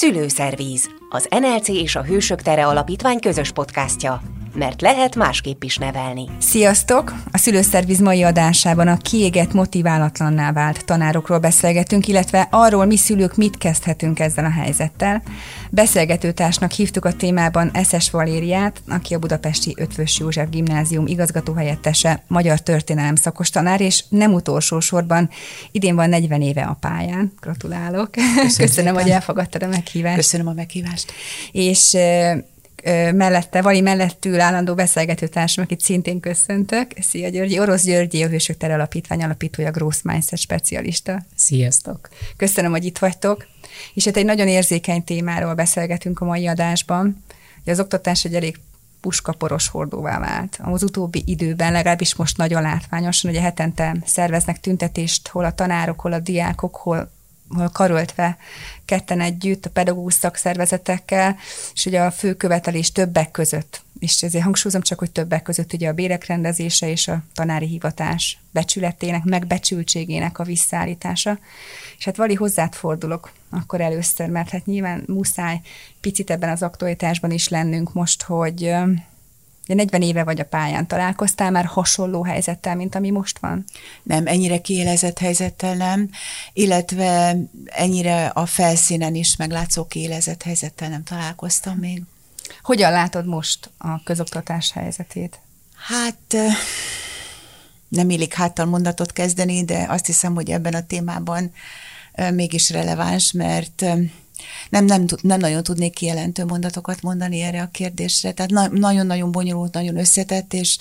Szülőszervíz, az NLC és a Hősök Tere Alapítvány közös podcastja mert lehet másképp is nevelni. Sziasztok! A Szülőszerviz mai adásában a kiégett, motiválatlanná vált tanárokról beszélgetünk, illetve arról mi szülők mit kezdhetünk ezzel a helyzettel. Beszélgetőtársnak hívtuk a témában Eszes Valériát, aki a Budapesti Ötvös József Gimnázium igazgatóhelyettese, magyar történelem szakos tanár, és nem utolsó sorban idén van 40 éve a pályán. Gratulálok! Köszönöm, Köszönöm hogy elfogadtad a meghívást. Köszönöm a meghívást. És mellette, Vali mellettül állandó beszélgetőtársam, akit szintén köszöntök. Szia Györgyi, Orosz Györgyi, a Hősök Tere Alapítvány alapítója, Gross Mindset specialista. Sziasztok! Köszönöm, hogy itt vagytok. És hát egy nagyon érzékeny témáról beszélgetünk a mai adásban. Ugye az oktatás egy elég puskaporos hordóvá vált. Az utóbbi időben, legalábbis most nagyon látványosan, ugye hetente szerveznek tüntetést, hol a tanárok, hol a diákok, hol karöltve ketten együtt a pedagógus szakszervezetekkel, és ugye a fő követelés többek között, és ezért hangsúlyozom csak, hogy többek között ugye a bérek rendezése és a tanári hivatás becsületének, megbecsültségének a visszaállítása. És hát Vali, hozzád fordulok akkor először, mert hát nyilván muszáj picit ebben az aktualitásban is lennünk most, hogy Ugye 40 éve vagy a pályán, találkoztál már hasonló helyzettel, mint ami most van? Nem, ennyire kiélezett helyzettel nem, illetve ennyire a felszínen is meglátszó kiélezett helyzettel nem találkoztam még. Hogyan látod most a közoktatás helyzetét? Hát nem illik háttal mondatot kezdeni, de azt hiszem, hogy ebben a témában mégis releváns, mert nem, nem, nem nagyon tudnék kijelentő mondatokat mondani erre a kérdésre. Tehát na, nagyon-nagyon bonyolult, nagyon összetett, és,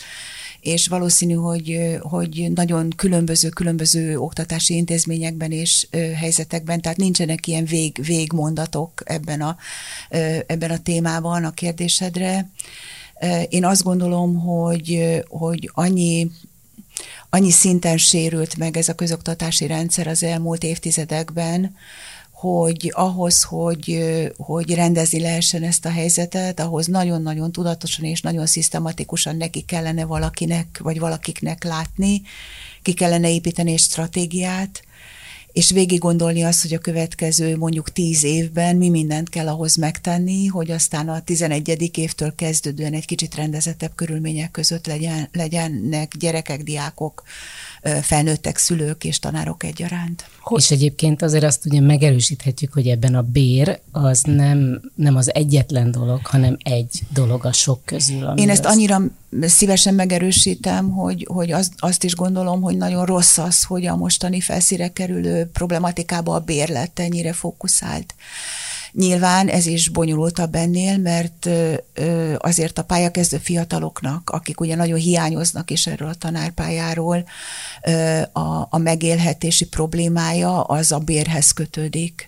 és valószínű, hogy, hogy nagyon különböző, különböző oktatási intézményekben és helyzetekben, tehát nincsenek ilyen vég, végmondatok ebben a, ebben a témában a kérdésedre. Én azt gondolom, hogy, hogy annyi annyi szinten sérült meg ez a közoktatási rendszer az elmúlt évtizedekben, hogy ahhoz, hogy, hogy rendezni lehessen ezt a helyzetet, ahhoz nagyon-nagyon tudatosan és nagyon szisztematikusan neki kellene valakinek, vagy valakiknek látni, ki kellene építeni egy stratégiát, és végig gondolni azt, hogy a következő mondjuk tíz évben mi mindent kell ahhoz megtenni, hogy aztán a 11. évtől kezdődően egy kicsit rendezettebb körülmények között legyen, legyenek gyerekek, diákok, felnőttek, szülők és tanárok egyaránt. Hogy? És egyébként azért azt ugye megerősíthetjük, hogy ebben a bér az nem, nem az egyetlen dolog, hanem egy dolog a sok közül. Én ezt az... annyira szívesen megerősítem, hogy, hogy azt, azt is gondolom, hogy nagyon rossz az, hogy a mostani felszíre kerülő problematikába a bér lett ennyire fókuszált. Nyilván ez is bonyolultabb ennél, mert azért a pályakezdő fiataloknak, akik ugye nagyon hiányoznak is erről a tanárpályáról, a megélhetési problémája az a bérhez kötődik.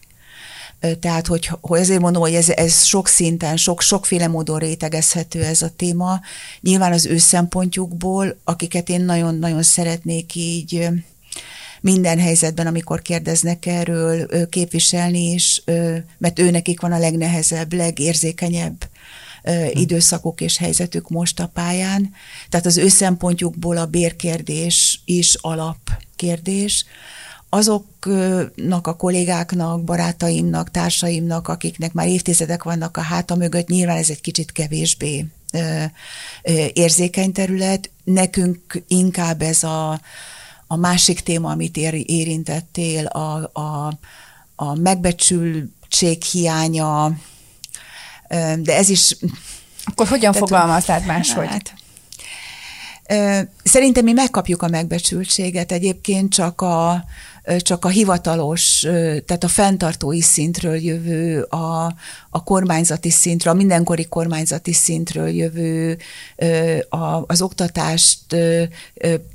Tehát, hogy, hogy ezért mondom, hogy ez, ez sok szinten, sok, sokféle módon rétegezhető ez a téma. Nyilván az ő szempontjukból, akiket én nagyon-nagyon szeretnék így minden helyzetben, amikor kérdeznek erről, képviselni is, mert ő nekik van a legnehezebb, legérzékenyebb hm. időszakok és helyzetük most a pályán. Tehát az ő szempontjukból a bérkérdés is alapkérdés. Azoknak a kollégáknak, barátaimnak, társaimnak, akiknek már évtizedek vannak a háta mögött, nyilván ez egy kicsit kevésbé érzékeny terület. Nekünk inkább ez a, a másik téma, amit érintettél, a, a, a megbecsültség hiánya, de ez is... Akkor hogyan fogalmaznád máshogy? Hát, Szerintem mi megkapjuk a megbecsültséget. Egyébként csak a, csak a hivatalos, tehát a fenntartói szintről jövő, a, a kormányzati szintről, a mindenkori kormányzati szintről jövő, az oktatást,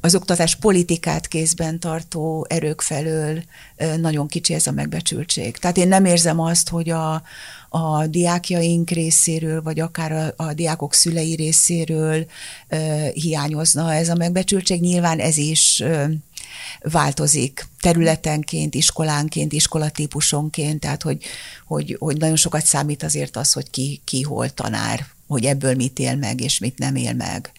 az oktatás politikát kézben tartó erők felől nagyon kicsi ez a megbecsültség. Tehát én nem érzem azt, hogy a, a diákjaink részéről, vagy akár a, a diákok szülei részéről hiányozna ez a megbecsültség. Nyilván ez is változik területenként, iskolánként, iskolatípusonként, tehát hogy, hogy, hogy nagyon sokat számít azért az, hogy ki, ki hol tanár, hogy ebből mit él meg, és mit nem él meg.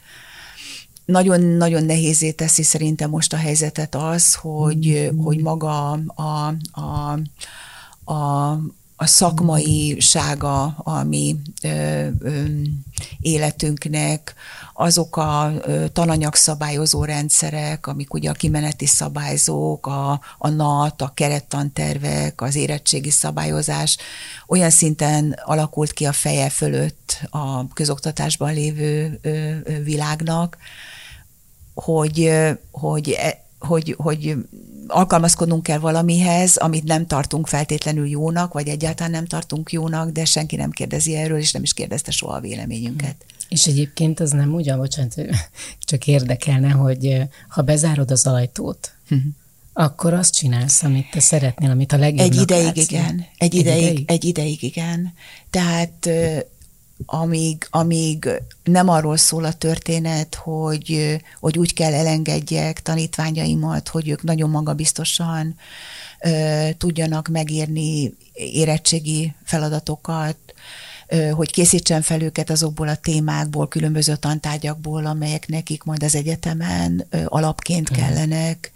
Nagyon-nagyon nehézé teszi szerintem most a helyzetet az, hogy, mm. hogy maga a, a, a, a szakmaisága a mi ö, ö, életünknek, azok a ö, tananyagszabályozó rendszerek, amik ugye a kimeneti szabályzók, a, a NAT, a kerettantervek, az érettségi szabályozás olyan szinten alakult ki a feje fölött a közoktatásban lévő ö, ö, világnak, hogy, hogy, e, hogy, hogy alkalmazkodnunk kell valamihez, amit nem tartunk feltétlenül jónak, vagy egyáltalán nem tartunk jónak, de senki nem kérdezi erről, és nem is kérdezte soha a véleményünket. És egyébként az nem ugyan, bocsánat, csak érdekelne, hogy ha bezárod az ajtót, akkor azt csinálsz, amit te szeretnél, amit a legjobbnak Egy ideig látsz, igen. Egy, egy ideig, ideig, egy ideig igen. Tehát amíg, amíg nem arról szól a történet, hogy, hogy úgy kell elengedjek tanítványaimat, hogy ők nagyon magabiztosan ö, tudjanak megírni érettségi feladatokat, ö, hogy készítsen fel őket azokból a témákból, különböző tantárgyakból, amelyek nekik majd az egyetemen ö, alapként mhm. kellenek.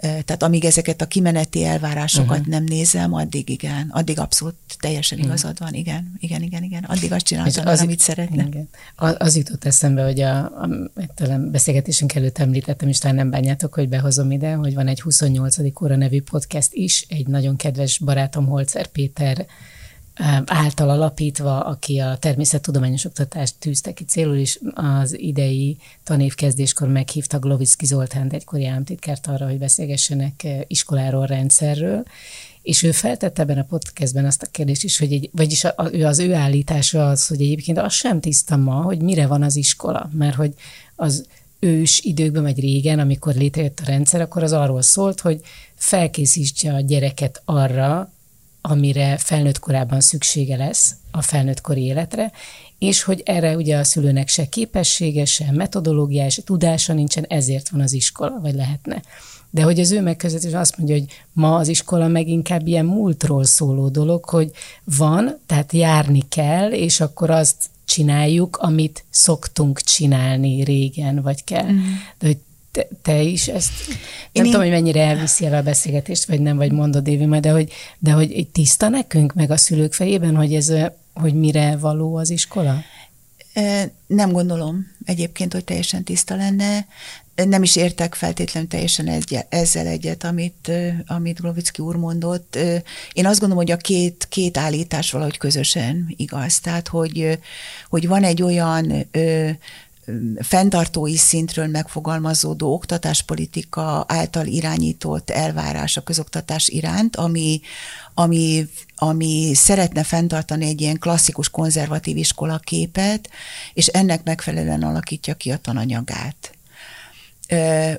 Tehát amíg ezeket a kimeneti elvárásokat uh-huh. nem nézem, addig igen, addig abszolút teljesen igazad van, igen, igen, igen, igen. Addig azt csináltam, az, amit szeretne. Igen. Az jutott eszembe, hogy a, a talán beszélgetésünk előtt említettem, és talán nem bánjátok, hogy behozom ide, hogy van egy 28. óra nevű podcast is, egy nagyon kedves barátom Holzer Péter által alapítva, aki a természettudományos oktatást tűzte ki célul, és az idei tanévkezdéskor meghívta Glovicki Zoltánt, egykori államtitkárt arra, hogy beszélgessenek iskoláról, rendszerről, és ő feltette ebben a podcastben azt a kérdést is, hogy egy, vagyis a, a, az ő állítása az, hogy egyébként az sem tiszta ma, hogy mire van az iskola, mert hogy az ős időkben, vagy régen, amikor létrejött a rendszer, akkor az arról szólt, hogy felkészítse a gyereket arra, amire felnőtt korában szüksége lesz a felnőtt kori életre, és hogy erre ugye a szülőnek se képessége, se metodológiája, se tudása nincsen, ezért van az iskola, vagy lehetne. De hogy az ő megközelítés azt mondja, hogy ma az iskola meg inkább ilyen múltról szóló dolog, hogy van, tehát járni kell, és akkor azt csináljuk, amit szoktunk csinálni régen, vagy kell. Mm. De hogy te, te is ezt, nem Én tudom, én... hogy mennyire elviszi el a beszélgetést, vagy nem, vagy mondod, Évi, de hogy, de hogy tiszta nekünk, meg a szülők fejében, hogy ez, hogy mire való az iskola? Nem gondolom egyébként, hogy teljesen tiszta lenne. Nem is értek feltétlenül teljesen egy, ezzel egyet, amit, amit Glovicki úr mondott. Én azt gondolom, hogy a két, két állítás valahogy közösen igaz. Tehát, hogy, hogy van egy olyan fenntartói szintről megfogalmazódó oktatáspolitika által irányított elvárás a közoktatás iránt, ami, ami, ami szeretne fenntartani egy ilyen klasszikus konzervatív iskolaképet, és ennek megfelelően alakítja ki a tananyagát.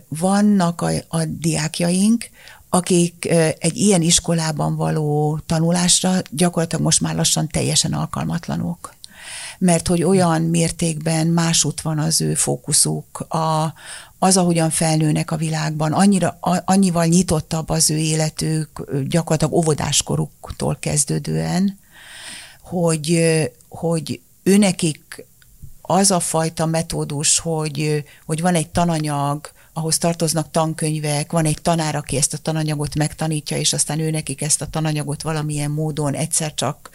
Vannak a, a diákjaink, akik egy ilyen iskolában való tanulásra gyakorlatilag most már lassan teljesen alkalmatlanok mert hogy olyan mértékben másút van az ő fókuszuk, a, az, ahogyan felnőnek a világban, annyira, annyival nyitottabb az ő életük, gyakorlatilag óvodáskoruktól kezdődően, hogy, hogy őnekik az a fajta metódus, hogy, hogy van egy tananyag, ahhoz tartoznak tankönyvek, van egy tanár, aki ezt a tananyagot megtanítja, és aztán ő nekik ezt a tananyagot valamilyen módon egyszer csak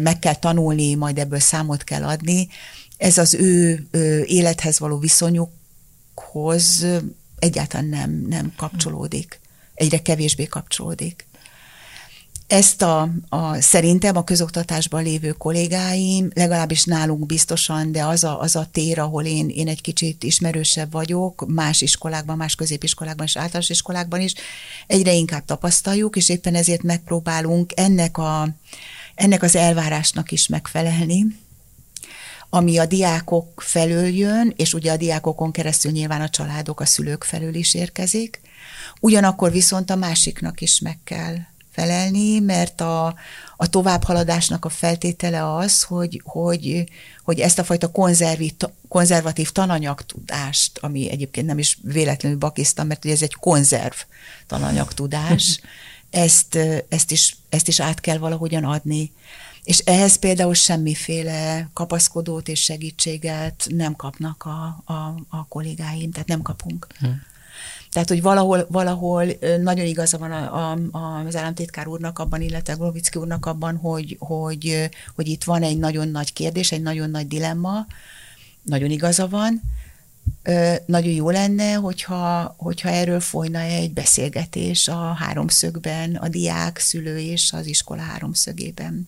meg kell tanulni, majd ebből számot kell adni. Ez az ő élethez való viszonyukhoz egyáltalán nem, nem kapcsolódik. Egyre kevésbé kapcsolódik. Ezt a, a szerintem a közoktatásban lévő kollégáim, legalábbis nálunk biztosan, de az a, az a tér, ahol én, én egy kicsit ismerősebb vagyok, más iskolákban, más középiskolákban és általános iskolákban is, egyre inkább tapasztaljuk, és éppen ezért megpróbálunk ennek a, ennek az elvárásnak is megfelelni, ami a diákok felől jön, és ugye a diákokon keresztül nyilván a családok, a szülők felől is érkezik. Ugyanakkor viszont a másiknak is meg kell felelni, mert a, a továbbhaladásnak a feltétele az, hogy, hogy, hogy ezt a fajta konzervi, konzervatív tananyagtudást, ami egyébként nem is véletlenül bakisztam, mert ugye ez egy konzerv tananyagtudás, ezt, ezt, is, ezt is át kell valahogyan adni. És ehhez például semmiféle kapaszkodót és segítséget nem kapnak a, a, a kollégáim, tehát nem kapunk. Hm. Tehát, hogy valahol, valahol nagyon igaza van a, a, az államtitkár úrnak abban, illetve Glovicki úrnak abban, hogy, hogy, hogy itt van egy nagyon nagy kérdés, egy nagyon nagy dilemma, nagyon igaza van, nagyon jó lenne, hogyha, hogyha erről folyna egy beszélgetés a háromszögben, a diák, szülő és az iskola háromszögében.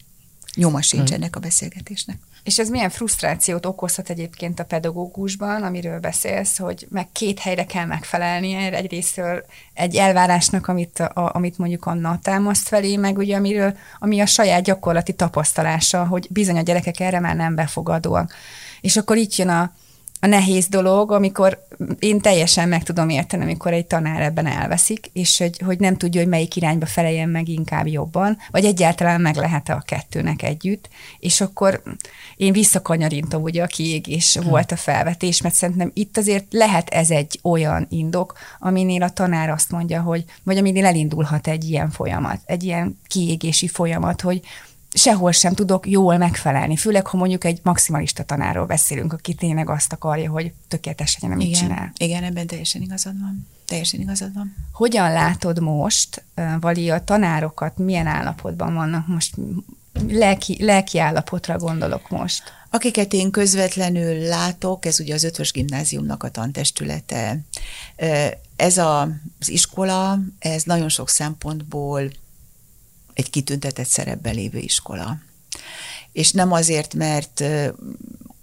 Nyoma sincs ennek a beszélgetésnek. És ez milyen frusztrációt okozhat egyébként a pedagógusban, amiről beszélsz, hogy meg két helyre kell megfelelnie, egyrésztről egy elvárásnak, amit, a, amit mondjuk Anna támaszt felé, meg ugye amiről, ami a saját gyakorlati tapasztalása, hogy bizony a gyerekek erre már nem befogadóak. És akkor itt jön a, a nehéz dolog, amikor én teljesen meg tudom érteni, amikor egy tanár ebben elveszik, és hogy, hogy nem tudja, hogy melyik irányba feleljen meg inkább jobban, vagy egyáltalán meg lehet-e a kettőnek együtt, és akkor én visszakanyarintom, ugye a kiégés hmm. volt a felvetés, mert szerintem itt azért lehet ez egy olyan indok, aminél a tanár azt mondja, hogy, vagy aminél elindulhat egy ilyen folyamat, egy ilyen kiégési folyamat, hogy sehol sem tudok jól megfelelni, főleg, ha mondjuk egy maximalista tanárról beszélünk, aki tényleg azt akarja, hogy tökéletes legyen, amit igen, csinál. Igen, ebben teljesen igazad van. Teljesen igazad van. Hogyan látod most, Vali, a tanárokat, milyen állapotban vannak most, lelki, lelki állapotra gondolok most? Akiket én közvetlenül látok, ez ugye az ötvös gimnáziumnak a tantestülete. Ez a, az iskola, ez nagyon sok szempontból egy kitüntetett szerepben lévő iskola. És nem azért, mert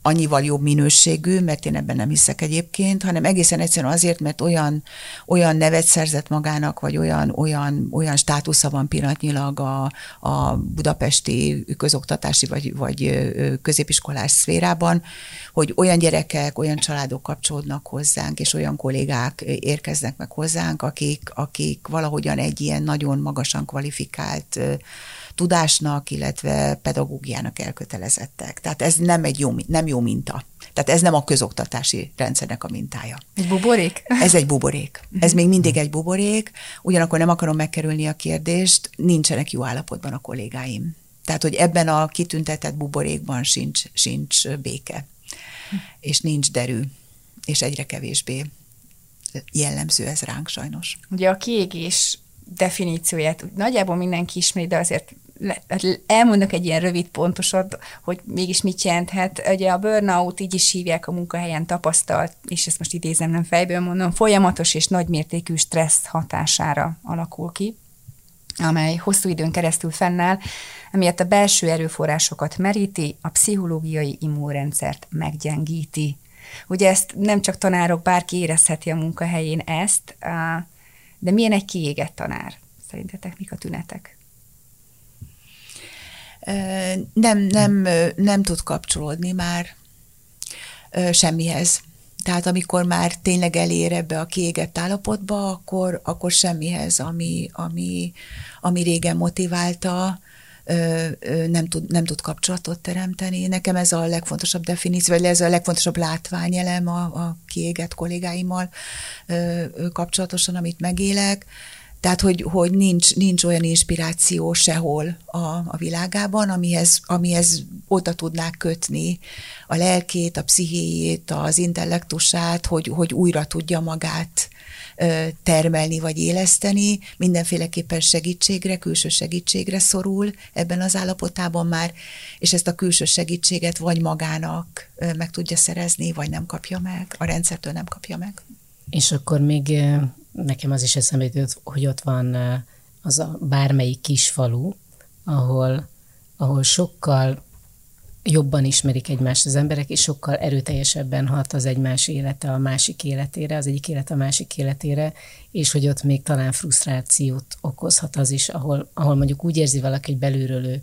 annyival jobb minőségű, mert én ebben nem hiszek egyébként, hanem egészen egyszerűen azért, mert olyan, olyan nevet szerzett magának, vagy olyan, olyan, olyan státusza van pillanatnyilag a, a budapesti közoktatási vagy, vagy középiskolás szférában, hogy olyan gyerekek, olyan családok kapcsolódnak hozzánk, és olyan kollégák érkeznek meg hozzánk, akik, akik valahogyan egy ilyen nagyon magasan kvalifikált tudásnak, illetve pedagógiának elkötelezettek. Tehát ez nem egy jó, nem jó minta. Tehát ez nem a közoktatási rendszernek a mintája. Egy buborék? Ez egy buborék. Ez még mindig egy buborék, ugyanakkor nem akarom megkerülni a kérdést, nincsenek jó állapotban a kollégáim. Tehát, hogy ebben a kitüntetett buborékban sincs, sincs béke, és nincs derű, és egyre kevésbé jellemző ez ránk sajnos. Ugye a kiégés definícióját nagyjából mindenki ismeri, de azért elmondok egy ilyen rövid pontosat, hogy mégis mit jelenthet. Ugye a burnout így is hívják a munkahelyen tapasztalt, és ezt most idézem, nem fejből mondom, folyamatos és nagymértékű stressz hatására alakul ki amely hosszú időn keresztül fennáll, amiatt a belső erőforrásokat meríti, a pszichológiai immunrendszert meggyengíti. Ugye ezt nem csak tanárok, bárki érezheti a munkahelyén ezt, de milyen egy kiégett tanár? Szerintetek mik a tünetek? Nem, nem, nem tud kapcsolódni már semmihez. Tehát amikor már tényleg elér ebbe a kiégett állapotba, akkor, akkor semmihez, ami, ami, ami régen motiválta, nem tud, nem tud kapcsolatot teremteni. Nekem ez a legfontosabb definíció, vagy ez a legfontosabb látványelem a, a kiégett kollégáimmal kapcsolatosan, amit megélek tehát, hogy, hogy nincs, nincs olyan inspiráció sehol a, a világában, amihez, amihez oda tudnák kötni a lelkét, a pszichéjét, az intellektusát, hogy, hogy újra tudja magát termelni vagy éleszteni, mindenféleképpen segítségre, külső segítségre szorul ebben az állapotában már, és ezt a külső segítséget vagy magának meg tudja szerezni, vagy nem kapja meg, a rendszertől nem kapja meg. És akkor még nekem az is eszembe jutott, hogy ott van az a bármelyik kis falu, ahol, ahol sokkal jobban ismerik egymást az emberek, és sokkal erőteljesebben hat az egymás élete a másik életére, az egyik élet a másik életére, és hogy ott még talán frusztrációt okozhat az is, ahol, ahol mondjuk úgy érzi valaki, hogy belülről ő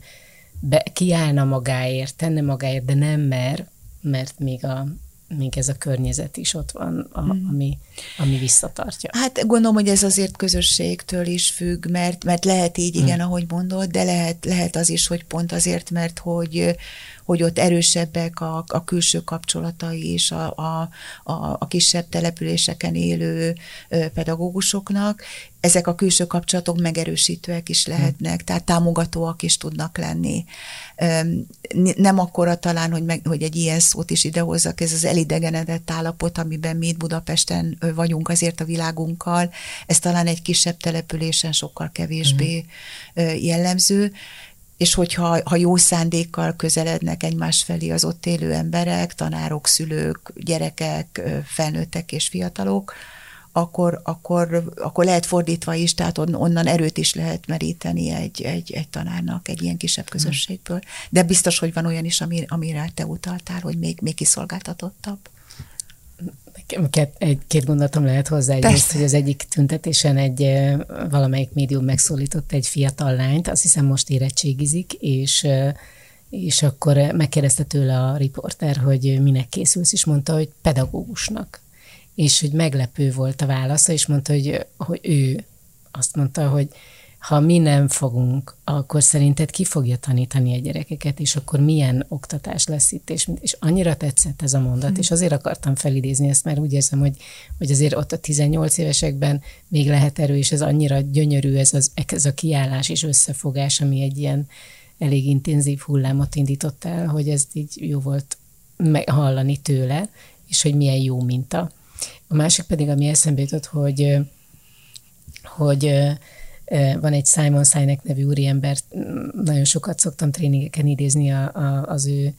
be, kiállna magáért, tenne magáért, de nem mer, mert még a, még ez a környezet is ott van, a, hmm. ami, ami visszatartja. Hát gondolom, hogy ez azért közösségtől is függ, mert, mert lehet így, igen, hmm. ahogy mondod, de lehet, lehet az is, hogy pont azért, mert hogy, hogy ott erősebbek a, a külső kapcsolatai is a, a, a, a kisebb településeken élő pedagógusoknak. Ezek a külső kapcsolatok megerősítőek is lehetnek, tehát támogatóak is tudnak lenni. Nem akkora talán, hogy, meg, hogy egy ilyen szót is idehozzak, ez az elidegenedett állapot, amiben mi itt Budapesten vagyunk azért a világunkkal, ez talán egy kisebb településen sokkal kevésbé mm. jellemző, és hogyha ha jó szándékkal közelednek egymás felé az ott élő emberek, tanárok, szülők, gyerekek, felnőttek és fiatalok, akkor, akkor, akkor lehet fordítva is, tehát onnan erőt is lehet meríteni egy, egy, egy tanárnak egy ilyen kisebb hm. közösségből. De biztos, hogy van olyan is, amire te utaltál, hogy még, még kiszolgáltatottabb. Két, egy, két gondolatom lehet hozzá. Egyrészt, hogy az egyik tüntetésen egy valamelyik médium megszólított egy fiatal lányt, azt hiszem most érettségizik, és és akkor megkérdezte tőle a riporter, hogy minek készülsz, és mondta, hogy pedagógusnak. És hogy meglepő volt a válasza, és mondta, hogy, hogy ő azt mondta, hogy ha mi nem fogunk, akkor szerinted ki fogja tanítani a gyerekeket, és akkor milyen oktatás lesz itt, és, és annyira tetszett ez a mondat, hmm. és azért akartam felidézni ezt, mert úgy érzem, hogy, hogy azért ott a 18 évesekben még lehet erő, és ez annyira gyönyörű ez, az, ez a kiállás és összefogás, ami egy ilyen elég intenzív hullámot indított el, hogy ez így jó volt hallani tőle, és hogy milyen jó minta. A másik pedig, ami eszembe jutott, hogy, hogy van egy Simon Sinek nevű úriember, nagyon sokat szoktam tréningeken idézni a, a, az ő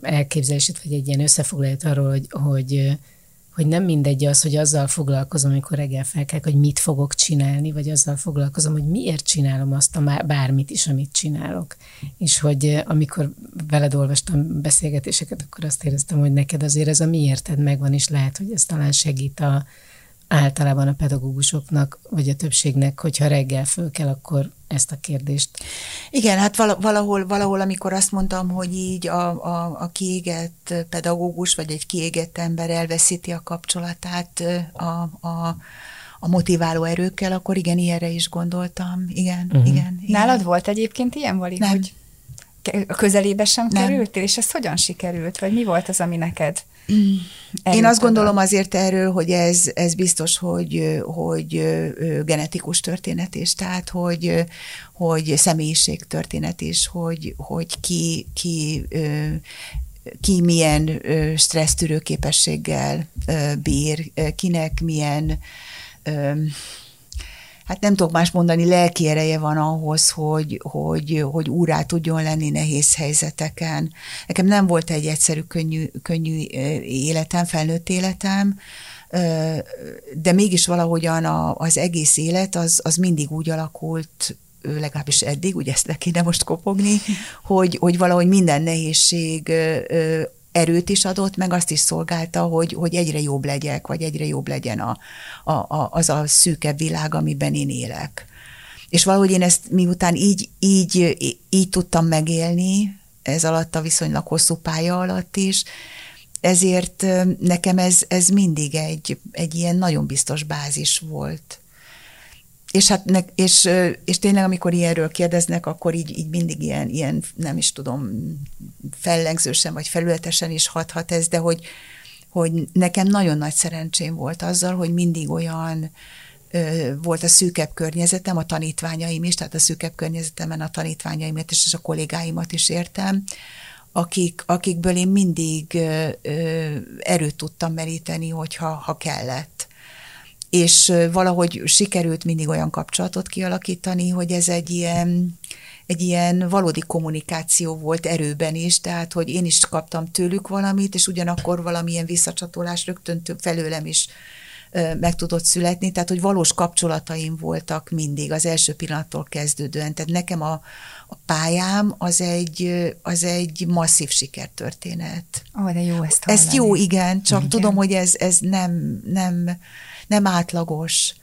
elképzelését, vagy egy ilyen összefoglalat arról, hogy, hogy, hogy nem mindegy az, hogy azzal foglalkozom, amikor reggel felkelek, hogy mit fogok csinálni, vagy azzal foglalkozom, hogy miért csinálom azt a bármit is, amit csinálok. És hogy amikor veled olvastam beszélgetéseket, akkor azt éreztem, hogy neked azért ez a miérted megvan, és lehet, hogy ez talán segít a, általában a pedagógusoknak, vagy a többségnek, hogyha reggel föl kell, akkor ezt a kérdést. Igen, hát valahol, valahol amikor azt mondtam, hogy így a, a, a kiégett pedagógus, vagy egy kiégett ember elveszíti a kapcsolatát a, a, a motiváló erőkkel, akkor igen, ilyenre is gondoltam. Igen, uh-huh. igen, igen. Nálad volt egyébként ilyen, Vali, Nem. hogy a közelébe sem Nem. kerültél, és ez hogyan sikerült, vagy mi volt az, ami neked én azt gondolom azért erről, hogy ez, ez biztos, hogy, hogy genetikus történet is, tehát hogy, hogy személyiség történet is, hogy, hogy ki, ki ki milyen stressztűrő képességgel bír, kinek milyen hát nem tudok más mondani, lelki ereje van ahhoz, hogy, hogy, hogy úrá tudjon lenni nehéz helyzeteken. Nekem nem volt egy egyszerű, könnyű, könnyű életem, felnőtt életem, de mégis valahogyan az egész élet az, az mindig úgy alakult, legalábbis eddig, ugye ezt le kéne most kopogni, hogy, hogy valahogy minden nehézség erőt is adott, meg azt is szolgálta, hogy, hogy egyre jobb legyek, vagy egyre jobb legyen a, a, a, az a szűkebb világ, amiben én élek. És valahogy én ezt miután így, így, így tudtam megélni, ez alatt a viszonylag hosszú pálya alatt is, ezért nekem ez, ez mindig egy, egy ilyen nagyon biztos bázis volt és hát ne, és, és tényleg, amikor ilyenről kérdeznek, akkor így, így mindig ilyen, ilyen, nem is tudom, fellengzősen vagy felületesen is hathat ez, de hogy, hogy nekem nagyon nagy szerencsém volt azzal, hogy mindig olyan ö, volt a szűkebb környezetem, a tanítványaim is, tehát a szűkebb környezetemen a tanítványaimat és a kollégáimat is értem, akik, akikből én mindig ö, ö, erőt tudtam meríteni, hogyha ha kellett és valahogy sikerült mindig olyan kapcsolatot kialakítani, hogy ez egy ilyen, egy ilyen valódi kommunikáció volt erőben is, tehát hogy én is kaptam tőlük valamit, és ugyanakkor valamilyen visszacsatolás rögtön felőlem is meg tudott születni, tehát hogy valós kapcsolataim voltak mindig, az első pillanattól kezdődően. Tehát nekem a, a pályám az egy, az egy masszív sikertörténet. Ó, de jó ezt hallani. Ezt jó, igen, csak igen. tudom, hogy ez, ez nem, nem, nem átlagos.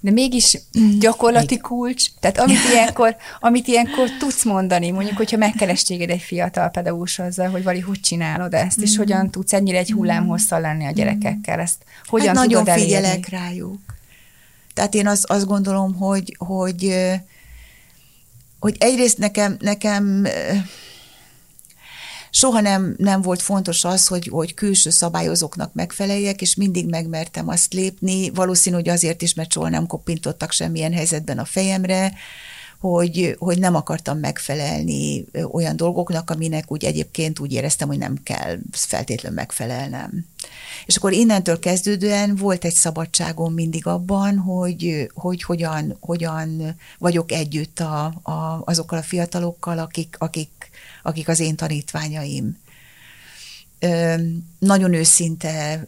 De mégis gyakorlati kulcs, tehát amit ilyenkor, amit ilyenkor tudsz mondani, mondjuk, hogyha megkeres téged egy fiatal pedagógus azzal, hogy vali, hogy csinálod ezt, és mm. hogyan tudsz ennyire egy hullámhosszal lenni a gyerekekkel, ezt hogyan hát nagyon tudod elérni? figyelek rájuk. Tehát én azt, azt gondolom, hogy, hogy, hogy egyrészt nekem, nekem soha nem, nem volt fontos az, hogy, hogy külső szabályozóknak megfeleljek, és mindig megmertem azt lépni, valószínű, hogy azért is, mert soha nem kopintottak semmilyen helyzetben a fejemre, hogy, hogy nem akartam megfelelni olyan dolgoknak, aminek úgy egyébként úgy éreztem, hogy nem kell feltétlenül megfelelnem. És akkor innentől kezdődően volt egy szabadságom mindig abban, hogy, hogy hogyan, hogyan vagyok együtt a, a, azokkal a fiatalokkal, akik, akik, akik az én tanítványaim. Nagyon őszinte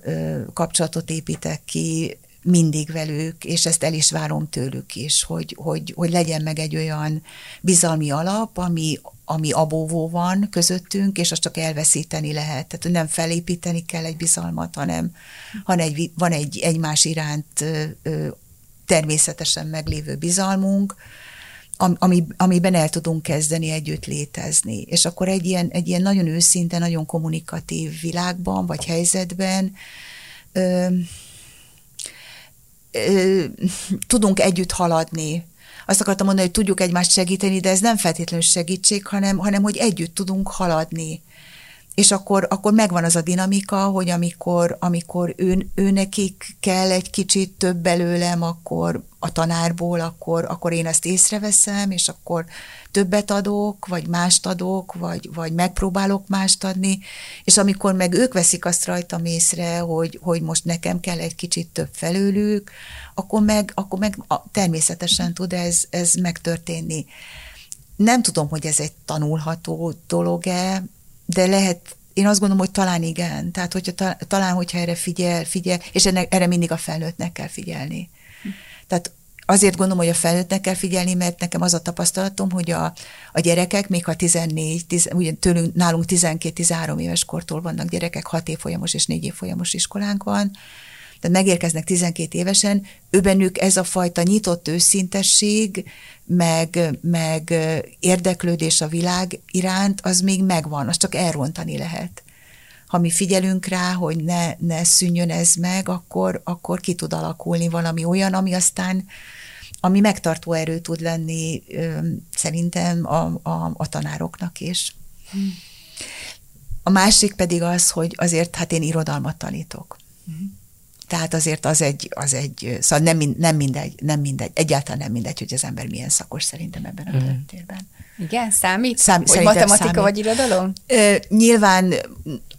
kapcsolatot építek ki mindig velük, és ezt el is várom tőlük is, hogy, hogy, hogy legyen meg egy olyan bizalmi alap, ami, ami abóvó van közöttünk, és azt csak elveszíteni lehet. Tehát nem felépíteni kell egy bizalmat, hanem, hanem egy, van egy egymás iránt természetesen meglévő bizalmunk, ami, amiben el tudunk kezdeni együtt létezni. És akkor egy ilyen, egy ilyen nagyon őszinte, nagyon kommunikatív világban, vagy helyzetben ö, ö, tudunk együtt haladni. Azt akartam mondani, hogy tudjuk egymást segíteni, de ez nem feltétlenül segítség, hanem, hanem hogy együtt tudunk haladni és akkor, akkor megvan az a dinamika, hogy amikor, amikor ő, ő nekik kell egy kicsit több belőlem, akkor a tanárból, akkor, akkor én ezt észreveszem, és akkor többet adok, vagy mást adok, vagy, vagy megpróbálok mást adni, és amikor meg ők veszik azt rajtam észre, hogy, hogy most nekem kell egy kicsit több felőlük, akkor meg, akkor meg természetesen tud ez, ez megtörténni. Nem tudom, hogy ez egy tanulható dolog-e, de lehet, én azt gondolom, hogy talán igen. Tehát, hogyha talán, hogyha erre figyel, figyel, és ennek, erre mindig a felnőttnek kell figyelni. Tehát azért gondolom, hogy a felnőttnek kell figyelni, mert nekem az a tapasztalatom, hogy a, a gyerekek, még ha 14, 10, ugye tőlünk, nálunk 12-13 éves kortól vannak gyerekek, 6 évfolyamos és 4 évfolyamos iskolánk van, tehát megérkeznek 12 évesen, ő bennük ez a fajta nyitott őszintesség, meg, meg érdeklődés a világ iránt, az még megvan, azt csak elrontani lehet. Ha mi figyelünk rá, hogy ne, ne szűnjön ez meg, akkor, akkor ki tud alakulni valami olyan, ami aztán ami megtartó erő tud lenni szerintem a, a, a tanároknak is. A másik pedig az, hogy azért hát én irodalmat tanítok. Tehát azért az egy, az egy szóval nem, nem mindegy, nem mindegy, egyáltalán nem mindegy, hogy az ember milyen szakos szerintem ebben a mm. térben. Igen, számít? Szám, hogy matematika számít. vagy irodalom? Ö, nyilván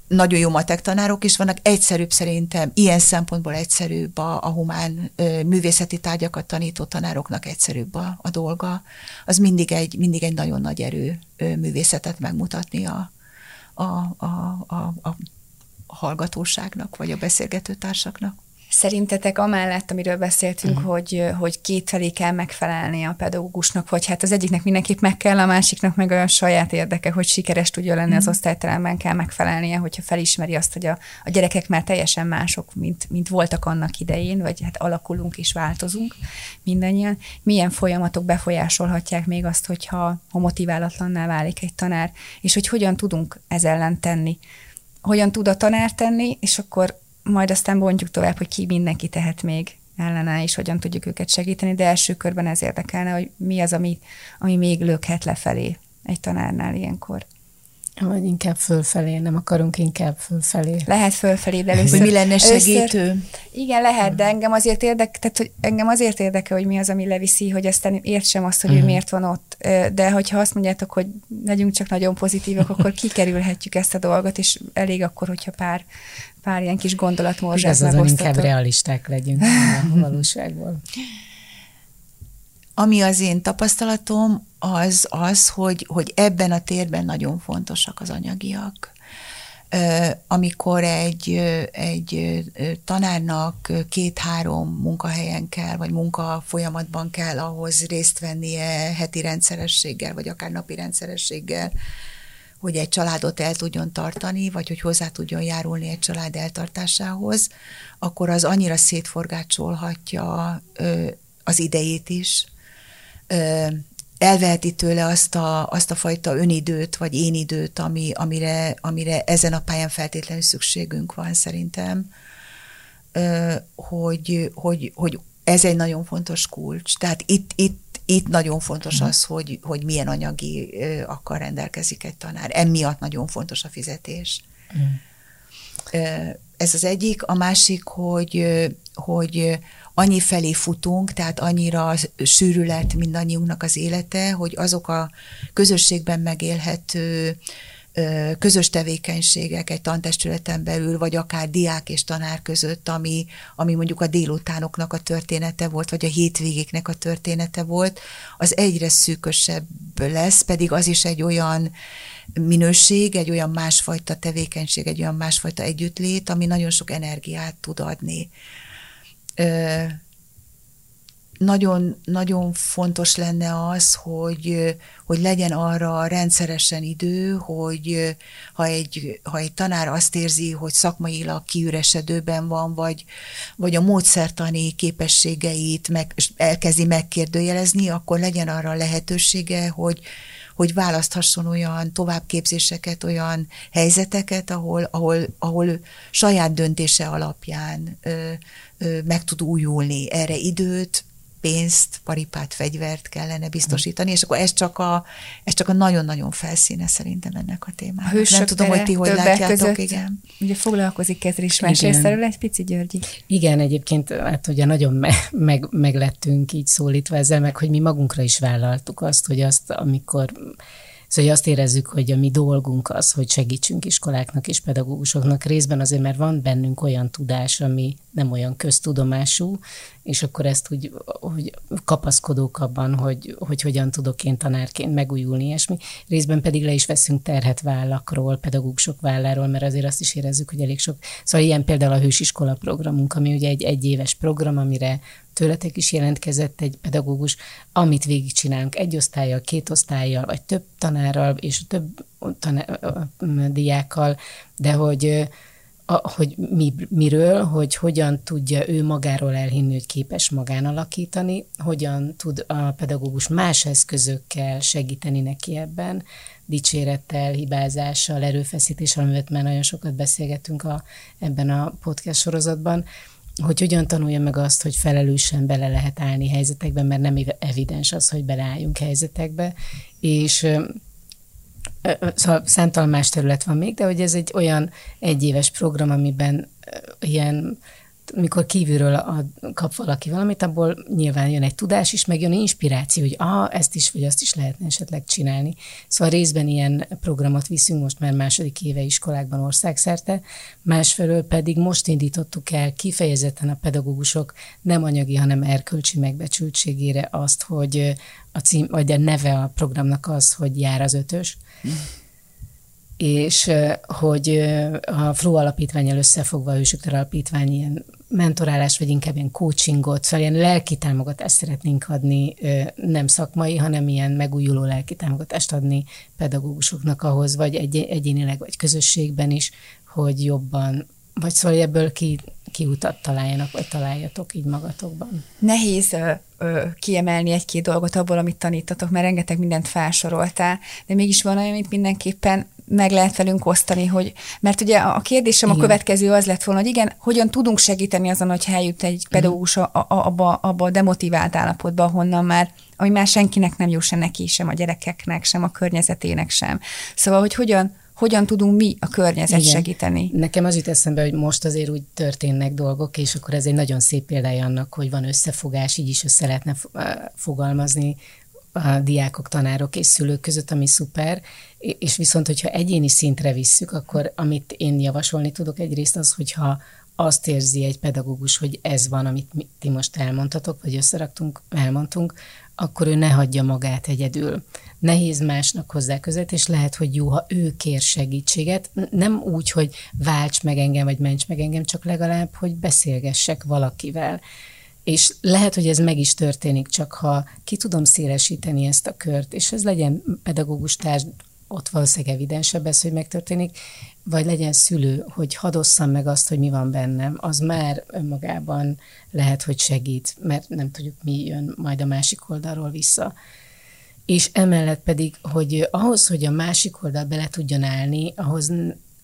nagyon jó matek tanárok is vannak, egyszerűbb szerintem, ilyen szempontból egyszerűbb a, a humán ö, művészeti tárgyakat tanító tanároknak egyszerűbb a, a dolga. Az mindig egy, mindig egy nagyon nagy erő ö, művészetet megmutatni a, a, a, a, a hallgatóságnak, vagy a beszélgető társaknak. Szerintetek amellett, amiről beszéltünk, uh-huh. hogy, hogy kétfelé kell megfelelni a pedagógusnak, vagy hát az egyiknek mindenképp meg kell, a másiknak meg olyan saját érdeke, hogy sikeres tudja lenni uh-huh. az osztályteremben kell megfelelnie, hogyha felismeri azt, hogy a, a gyerekek már teljesen mások, mint, mint voltak annak idején, vagy hát alakulunk és változunk mindannyian. Milyen folyamatok befolyásolhatják még azt, hogyha ha motiválatlanná válik egy tanár, és hogy hogyan tudunk ez ellen tenni hogyan tud a tanár tenni, és akkor majd aztán bontjuk tovább, hogy ki mindenki tehet még ellene, és hogyan tudjuk őket segíteni, de első körben ez érdekelne, hogy mi az, ami, ami még lökhet lefelé egy tanárnál ilyenkor. Vagy inkább fölfelé, nem akarunk inkább fölfelé. Lehet fölfelé, de először... Hogy mi lenne segítő? Először, igen, lehet, de engem azért érdekel, tehát, hogy engem azért érdekel, hogy mi az, ami leviszi, hogy aztán értsem azt, hogy uh-huh. ő mhm. miért van ott. De hogyha azt mondjátok, hogy legyünk csak nagyon pozitívak, akkor kikerülhetjük ezt a dolgot, és elég akkor, hogyha pár, pár ilyen kis gondolatmorzsát megosztatok. inkább realisták legyünk a valóságból. Ami az én tapasztalatom, az az, hogy, hogy ebben a térben nagyon fontosak az anyagiak. Amikor egy, egy tanárnak két-három munkahelyen kell, vagy munka folyamatban kell ahhoz részt vennie heti rendszerességgel, vagy akár napi rendszerességgel, hogy egy családot el tudjon tartani, vagy hogy hozzá tudjon járulni egy család eltartásához, akkor az annyira szétforgácsolhatja az idejét is, elveheti tőle azt a, azt a fajta önidőt, vagy én időt, ami, amire, amire ezen a pályán feltétlenül szükségünk van szerintem, hogy, hogy, hogy ez egy nagyon fontos kulcs. Tehát itt, itt, itt nagyon fontos mhm. az, hogy, hogy milyen anyagi akar rendelkezik egy tanár. Emiatt nagyon fontos a fizetés. Mm. Ez az egyik. A másik, hogy, hogy annyi felé futunk, tehát annyira sűrű lett mindannyiunknak az élete, hogy azok a közösségben megélhető közös tevékenységek egy tantestületen belül, vagy akár diák és tanár között, ami, ami mondjuk a délutánoknak a története volt, vagy a hétvégéknek a története volt, az egyre szűkösebb lesz, pedig az is egy olyan minőség, egy olyan másfajta tevékenység, egy olyan másfajta együttlét, ami nagyon sok energiát tud adni nagyon, nagyon fontos lenne az, hogy, hogy legyen arra rendszeresen idő, hogy ha egy, ha egy tanár azt érzi, hogy szakmailag kiüresedőben van, vagy, vagy a módszertani képességeit meg, elkezdi megkérdőjelezni, akkor legyen arra lehetősége, hogy, hogy választhasson olyan továbbképzéseket, olyan helyzeteket, ahol, ahol, ahol saját döntése alapján ö, ö, meg tud újulni. Erre időt, pénzt, paripát, fegyvert kellene biztosítani, és akkor ez csak a, ez csak a nagyon-nagyon felszíne szerintem ennek a témának. Nem tudom, hogy ti hogy látjátok, között, igen. Ugye foglalkozik ezzel is, mesélsz erről egy pici Györgyi? Igen, egyébként hát ugye nagyon me- meg, meg lettünk így szólítva ezzel, meg hogy mi magunkra is vállaltuk azt, hogy azt, amikor Szóval azt érezzük, hogy a mi dolgunk az, hogy segítsünk iskoláknak és pedagógusoknak részben azért, mert van bennünk olyan tudás, ami nem olyan köztudomású, és akkor ezt úgy, hogy kapaszkodók abban, hogy, hogy hogyan tudok én tanárként megújulni, mi Részben pedig le is veszünk terhet vállakról, pedagógusok válláról, mert azért azt is érezzük, hogy elég sok. Szóval ilyen például a hősiskola programunk, ami ugye egy egyéves program, amire tőletek is jelentkezett egy pedagógus, amit végigcsinálunk egy osztályjal, két osztályjal, vagy több tanárral és több tanár, diákkal, de hogy a, hogy mi, miről, hogy hogyan tudja ő magáról elhinni, hogy képes magán alakítani, hogyan tud a pedagógus más eszközökkel segíteni neki ebben, dicsérettel, hibázással, erőfeszítéssel, amivel már nagyon sokat beszélgetünk a, ebben a podcast sorozatban, hogy hogyan tanulja meg azt, hogy felelősen bele lehet állni helyzetekben, mert nem evidens az, hogy beleálljunk helyzetekbe, és szóval számtalan más terület van még, de hogy ez egy olyan egyéves program, amiben ilyen mikor kívülről ad, kap valaki valamit, abból nyilván jön egy tudás is, meg jön inspiráció, hogy ah, ezt is, vagy azt is lehetne esetleg csinálni. Szóval részben ilyen programot viszünk most már második éve iskolákban országszerte, másfelől pedig most indítottuk el kifejezetten a pedagógusok nem anyagi, hanem erkölcsi megbecsültségére azt, hogy a cím, vagy a neve a programnak az, hogy jár az ötös, mm és hogy a FRU alapítványal összefogva a Hősök Alapítvány ilyen mentorálás, vagy inkább ilyen coachingot, szóval ilyen lelki támogatást szeretnénk adni, nem szakmai, hanem ilyen megújuló lelki támogatást adni pedagógusoknak ahhoz, vagy egy, egyénileg, vagy közösségben is, hogy jobban, vagy szóval ebből ki, kiutat találjanak, vagy találjatok így magatokban. Nehéz ö, ö, kiemelni egy-két dolgot abból, amit tanítatok, mert rengeteg mindent felsoroltál, de mégis van olyan, amit mindenképpen meg lehet velünk osztani, hogy, mert ugye a kérdésem igen. a következő az lett volna, hogy igen, hogyan tudunk segíteni azon, hogy eljut egy pedagógus a, a, abba, abba a demotivált állapotba, ahonnan már ami már senkinek nem jó, se neki, sem a gyerekeknek, sem a környezetének sem. Szóval, hogy hogyan, hogyan tudunk mi a környezet Igen. segíteni. Nekem az jut eszembe, hogy most azért úgy történnek dolgok, és akkor ez egy nagyon szép példája annak, hogy van összefogás, így is össze lehetne fogalmazni a diákok, tanárok és szülők között, ami szuper, és viszont, hogyha egyéni szintre visszük, akkor amit én javasolni tudok egyrészt az, hogyha azt érzi egy pedagógus, hogy ez van, amit mi, ti most elmondtatok, vagy összeraktunk, elmondtunk, akkor ő ne hagyja magát egyedül. Nehéz másnak hozzá között, és lehet, hogy jó, ha ő kér segítséget. Nem úgy, hogy válts meg engem, vagy ments meg engem, csak legalább, hogy beszélgessek valakivel. És lehet, hogy ez meg is történik, csak ha ki tudom szélesíteni ezt a kört, és ez legyen pedagógus társ, ott valószínűleg evidensebb ez, hogy megtörténik, vagy legyen szülő, hogy hadosszam meg azt, hogy mi van bennem, az már önmagában lehet, hogy segít, mert nem tudjuk, mi jön majd a másik oldalról vissza. És emellett pedig, hogy ahhoz, hogy a másik oldal bele tudjon állni, ahhoz,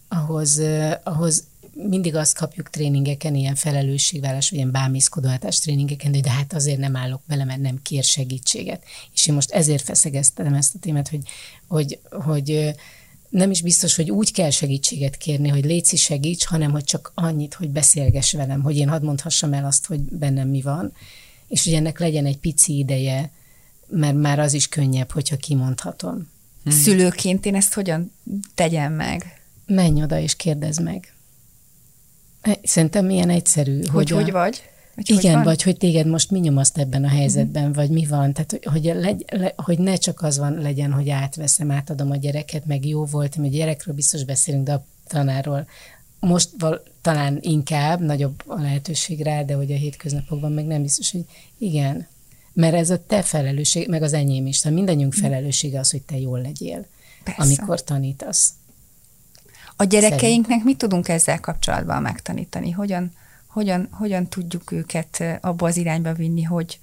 ahhoz, ahhoz mindig azt kapjuk tréningeken, ilyen felelősségvállás, vagy ilyen bámészkodóhatás tréningeken, de hát azért nem állok bele, mert nem kér segítséget. És én most ezért feszegeztem ezt a témát, hogy, hogy, hogy nem is biztos, hogy úgy kell segítséget kérni, hogy léci segíts, hanem hogy csak annyit, hogy beszélgess velem, hogy én hadd mondhassam el azt, hogy bennem mi van, és hogy ennek legyen egy pici ideje, mert már az is könnyebb, hogyha kimondhatom. Hmm. Szülőként én ezt hogyan tegyem meg? Menj oda és kérdezd meg. Szerintem milyen egyszerű. Hogy hogy, a... hogy vagy? Vagy Igen, hogy vagy hogy téged most mi nyomaszt ebben a helyzetben, uh-huh. vagy mi van. Tehát, hogy, hogy, legy, le, hogy ne csak az van legyen, hogy átveszem, átadom a gyereket, meg jó volt, hogy a gyerekről biztos beszélünk, de a tanárról most val, talán inkább nagyobb a lehetőség rá, de hogy a hétköznapokban meg nem biztos, hogy igen. Mert ez a te felelősség, meg az enyém is. Tehát mindannyiunk mhm. felelőssége az, hogy te jól legyél, Persze. amikor tanítasz. A gyerekeinknek Szerint. mit tudunk ezzel kapcsolatban megtanítani? Hogyan, hogyan, hogyan tudjuk őket abba az irányba vinni, hogy,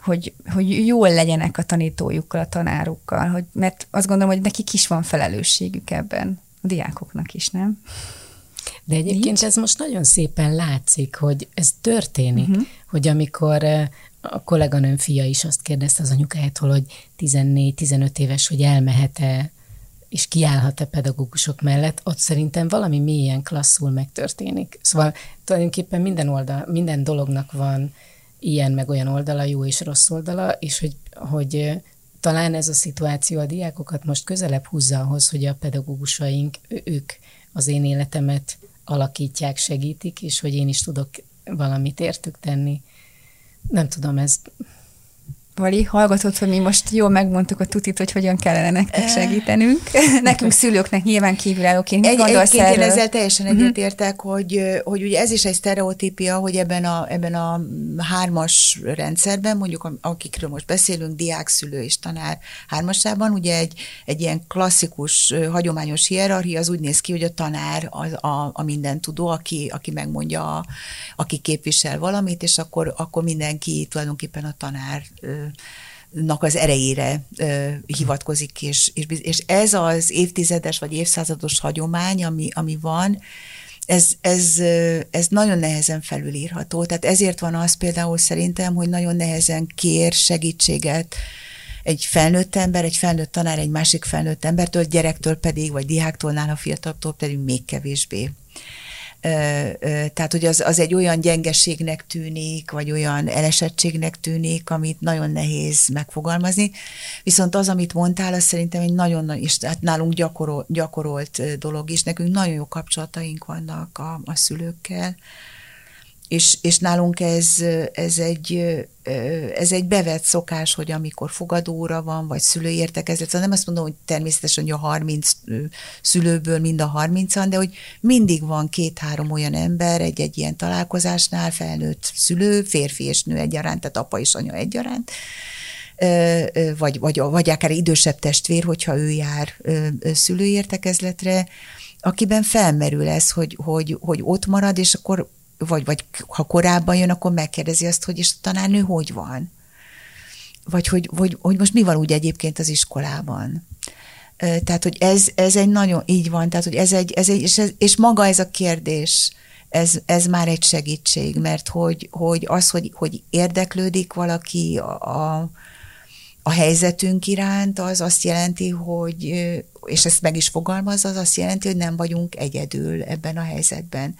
hogy, hogy jól legyenek a tanítójukkal, a tanárukkal, hogy, mert azt gondolom, hogy nekik is van felelősségük ebben, a diákoknak is, nem? De egyébként Nincs? ez most nagyon szépen látszik, hogy ez történik, uh-huh. hogy amikor a kolléganőm fia is azt kérdezte az anyukájától, hogy 14-15 éves, hogy elmehet-e és kiállhat-e pedagógusok mellett, ott szerintem valami mélyen klasszul megtörténik. Szóval tulajdonképpen minden, oldal, minden dolognak van ilyen meg olyan oldala, jó és rossz oldala, és hogy, hogy talán ez a szituáció a diákokat most közelebb húzza ahhoz, hogy a pedagógusaink, ők az én életemet alakítják, segítik, és hogy én is tudok valamit értük tenni. Nem tudom, ez Vali, hallgatott, hogy mi most jól megmondtuk a tutit, hogy hogyan kellene nektek segítenünk. Nekünk szülőknek nyilván kívülállóként. Egy, egyébként én ezzel teljesen egyetértek, uh-huh. hogy, hogy ugye ez is egy sztereotípia, hogy ebben a, ebben a hármas rendszerben, mondjuk akikről most beszélünk, diák, szülő és tanár hármasában, ugye egy, egy ilyen klasszikus, hagyományos hierarchia az úgy néz ki, hogy a tanár a, a, a minden tudó, aki, aki megmondja, aki képvisel valamit, és akkor, akkor mindenki tulajdonképpen a tanár nak az erejére ö, hivatkozik, és, és, és ez az évtizedes vagy évszázados hagyomány, ami, ami van, ez, ez, ez nagyon nehezen felülírható. Tehát ezért van az például szerintem, hogy nagyon nehezen kér segítséget egy felnőtt ember, egy felnőtt tanár egy másik felnőtt embertől, gyerektől pedig, vagy diáktól, nála fiataltól pedig még kevésbé tehát hogy az, az egy olyan gyengeségnek tűnik, vagy olyan elesettségnek tűnik, amit nagyon nehéz megfogalmazni. Viszont az, amit mondtál, az szerintem egy nagyon, és hát nálunk gyakorol, gyakorolt dolog is. Nekünk nagyon jó kapcsolataink vannak a, a szülőkkel, és, és nálunk ez, ez, egy, ez egy bevett szokás, hogy amikor fogadóra van, vagy szülői értekezlet, szóval nem azt mondom, hogy természetesen, hogy a 30 szülőből mind a 30-an, de hogy mindig van két-három olyan ember egy-egy ilyen találkozásnál, felnőtt szülő, férfi és nő egyaránt, tehát apa és anya egyaránt, vagy, vagy, vagy akár idősebb testvér, hogyha ő jár szülői értekezletre, akiben felmerül ez, hogy, hogy, hogy ott marad, és akkor vagy, vagy ha korábban jön, akkor megkérdezi azt, hogy és a tanárnő hogy van? Vagy hogy, hogy, hogy most mi van úgy egyébként az iskolában? Tehát, hogy ez, ez egy nagyon, így van, tehát, hogy ez egy, ez egy és, ez, és maga ez a kérdés, ez, ez már egy segítség, mert hogy, hogy az, hogy, hogy érdeklődik valaki a, a, a helyzetünk iránt, az azt jelenti, hogy, és ezt meg is fogalmaz, az azt jelenti, hogy nem vagyunk egyedül ebben a helyzetben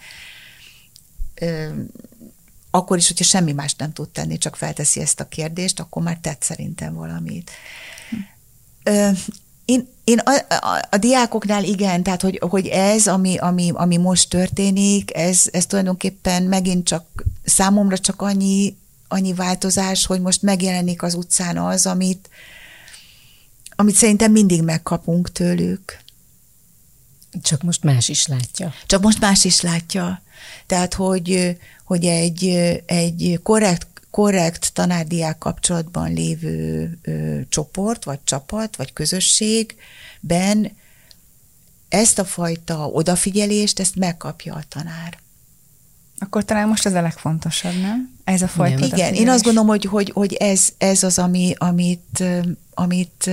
akkor is, hogyha semmi más nem tud tenni, csak felteszi ezt a kérdést, akkor már tett szerintem valamit. Én, én a, a, a diákoknál igen, tehát hogy, hogy ez, ami, ami, ami most történik, ez, ez tulajdonképpen megint csak számomra csak annyi, annyi változás, hogy most megjelenik az utcán az, amit, amit szerintem mindig megkapunk tőlük. Csak most más is látja. Csak most más is látja. Tehát, hogy, hogy egy, egy korrekt, korrekt tanárdiák kapcsolatban lévő ö, csoport, vagy csapat, vagy közösségben ezt a fajta odafigyelést, ezt megkapja a tanár. Akkor talán most ez a legfontosabb, nem? Ez a fajta Igen, Igen én azt gondolom, hogy, hogy, hogy ez, ez az, ami, amit, amit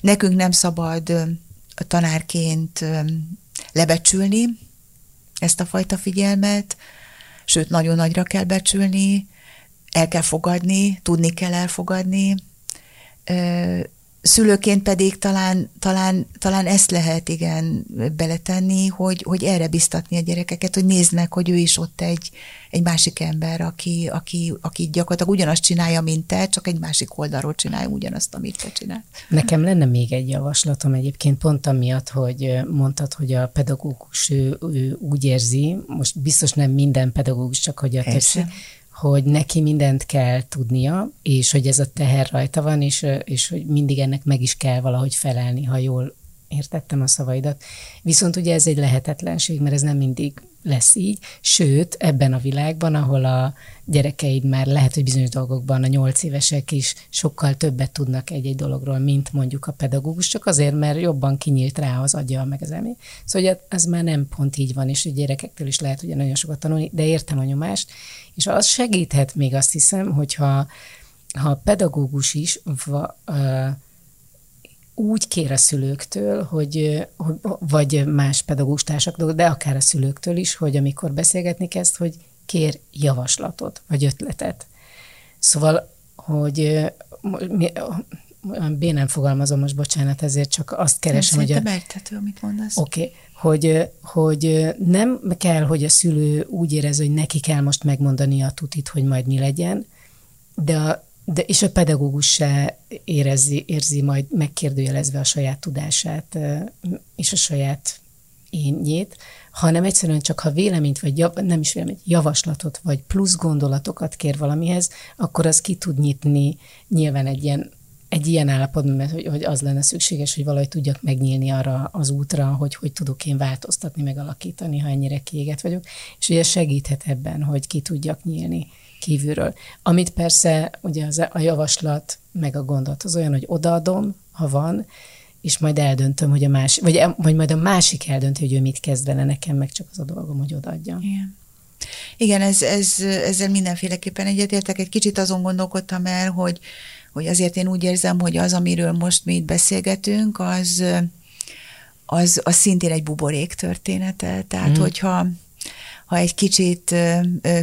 nekünk nem szabad tanárként lebecsülni, ezt a fajta figyelmet, sőt, nagyon nagyra kell becsülni, el kell fogadni, tudni kell elfogadni. Szülőként pedig talán, talán, talán ezt lehet igen beletenni, hogy, hogy erre biztatni a gyerekeket, hogy nézd meg, hogy ő is ott egy, egy másik ember, aki, aki, aki gyakorlatilag ugyanazt csinálja, mint te, csak egy másik oldalról csinálja ugyanazt, amit te csinál. Nekem lenne még egy javaslatom egyébként pont amiatt, hogy mondtad, hogy a pedagógus ő, ő úgy érzi, most biztos nem minden pedagógus, csak hogy a többség, hogy neki mindent kell tudnia, és hogy ez a teher rajta van, és, és hogy mindig ennek meg is kell valahogy felelni, ha jól értettem a szavaidat. Viszont ugye ez egy lehetetlenség, mert ez nem mindig lesz így, sőt, ebben a világban, ahol a gyerekeid már lehet, hogy bizonyos dolgokban a nyolc évesek is sokkal többet tudnak egy-egy dologról, mint mondjuk a pedagógus, csak azért, mert jobban kinyílt rá az agya, meg az elmé. Szóval ez már nem pont így van, és a gyerekektől is lehet ugye nagyon sokat tanulni, de értem a nyomást, és az segíthet még azt hiszem, hogyha ha a pedagógus is va, uh, úgy kér a szülőktől, hogy, vagy más pedagógus társaktól, de akár a szülőktől is, hogy amikor beszélgetni kezd, hogy kér javaslatot, vagy ötletet. Szóval, hogy bénán fogalmazom most, bocsánat, ezért csak azt keresem, nem, hogy... Nem értető, amit mondasz. Oké, okay, hogy, hogy nem kell, hogy a szülő úgy érez, hogy neki kell most megmondani a tutit, hogy majd mi legyen, de a, de, és a pedagógus se érezi, érzi majd megkérdőjelezve a saját tudását és a saját énjét, hanem egyszerűen csak ha véleményt, vagy jav, nem is véleményt, javaslatot, vagy plusz gondolatokat kér valamihez, akkor az ki tud nyitni nyilván egy ilyen, egy ilyen állapotban, mert hogy, hogy az lenne szükséges, hogy valahogy tudjak megnyílni arra az útra, hogy hogy tudok én változtatni, megalakítani, ha ennyire kiéget vagyok, és ugye segíthet ebben, hogy ki tudjak nyílni kívülről. Amit persze ugye az, a javaslat meg a gondolat az olyan, hogy odaadom, ha van, és majd eldöntöm, hogy a másik, vagy, vagy majd a másik eldönti, hogy ő mit kezd vele, nekem meg csak az a dolgom, hogy odaadjam. Igen. Igen, ez, ez, ezzel mindenféleképpen egyetértek. Egy kicsit azon gondolkodtam el, hogy, hogy azért én úgy érzem, hogy az, amiről most mi itt beszélgetünk, az, az, az szintén egy buborék története. Tehát, mm. hogyha ha egy kicsit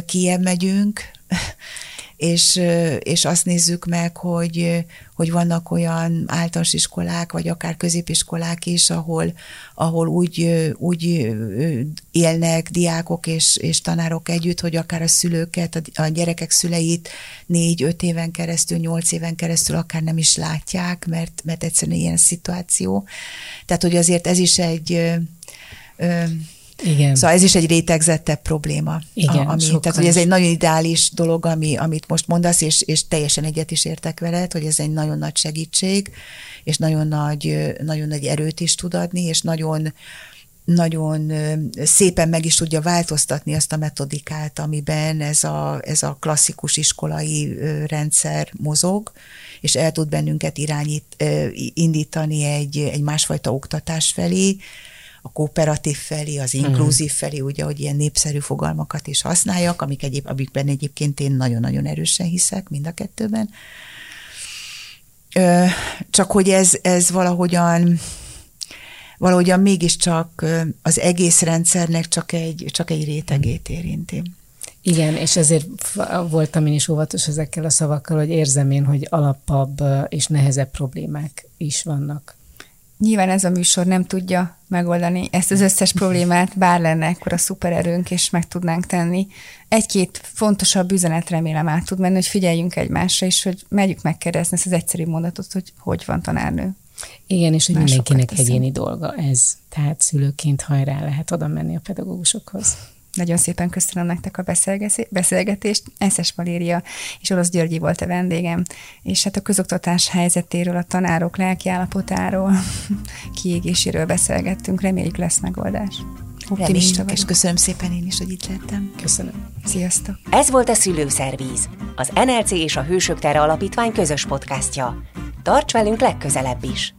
kiebb megyünk, és, és azt nézzük meg, hogy, hogy vannak olyan általános iskolák, vagy akár középiskolák is, ahol, ahol úgy, úgy élnek diákok és, és tanárok együtt, hogy akár a szülőket, a, gyerekek szüleit négy-öt éven keresztül, nyolc éven keresztül akár nem is látják, mert, mert egyszerűen ilyen szituáció. Tehát, hogy azért ez is egy igen. Szóval ez is egy rétegzettebb probléma. Igen, ami, tehát, hogy ez egy nagyon ideális dolog, ami, amit most mondasz, és, és teljesen egyet is értek veled, hogy ez egy nagyon nagy segítség, és nagyon nagy, nagyon nagy erőt is tud adni, és nagyon, nagyon szépen meg is tudja változtatni azt a metodikát, amiben ez a, ez a klasszikus iskolai rendszer mozog, és el tud bennünket irányít, indítani egy, egy másfajta oktatás felé, a kooperatív felé, az mhm. inkluzív felé, ugye, hogy ilyen népszerű fogalmakat is használjak, amik egyéb, amikben egyébként én nagyon-nagyon erősen hiszek mind a kettőben. Csak hogy ez, ez valahogyan valahogyan mégiscsak az egész rendszernek csak egy, csak egy rétegét érinti. Igen, és ezért voltam én is óvatos ezekkel a szavakkal, hogy érzem én, hogy alapabb és nehezebb problémák is vannak Nyilván ez a műsor nem tudja megoldani ezt az összes problémát, bár lenne akkor a szupererőnk, és meg tudnánk tenni. Egy-két fontosabb üzenet remélem át tud menni, hogy figyeljünk egymásra, és hogy megyük megkérdezni ezt az egyszerű mondatot, hogy hogy van tanárnő. Igen, és hogy mindenkinek egyéni dolga ez. Tehát szülőként hajrá lehet oda menni a pedagógusokhoz. Nagyon szépen köszönöm nektek a beszélgetést. Eszes Valéria és Orosz Györgyi volt a vendégem, és hát a közoktatás helyzetéről, a tanárok lelkiállapotáról, kiégéséről beszélgettünk. Reméljük lesz megoldás. Optimista vagyok. és köszönöm szépen én is, hogy itt lettem. Köszönöm. Sziasztok! Ez volt a Szülőszervíz, az NLC és a Hősök Tere Alapítvány közös podcastja. Tarts velünk legközelebb is!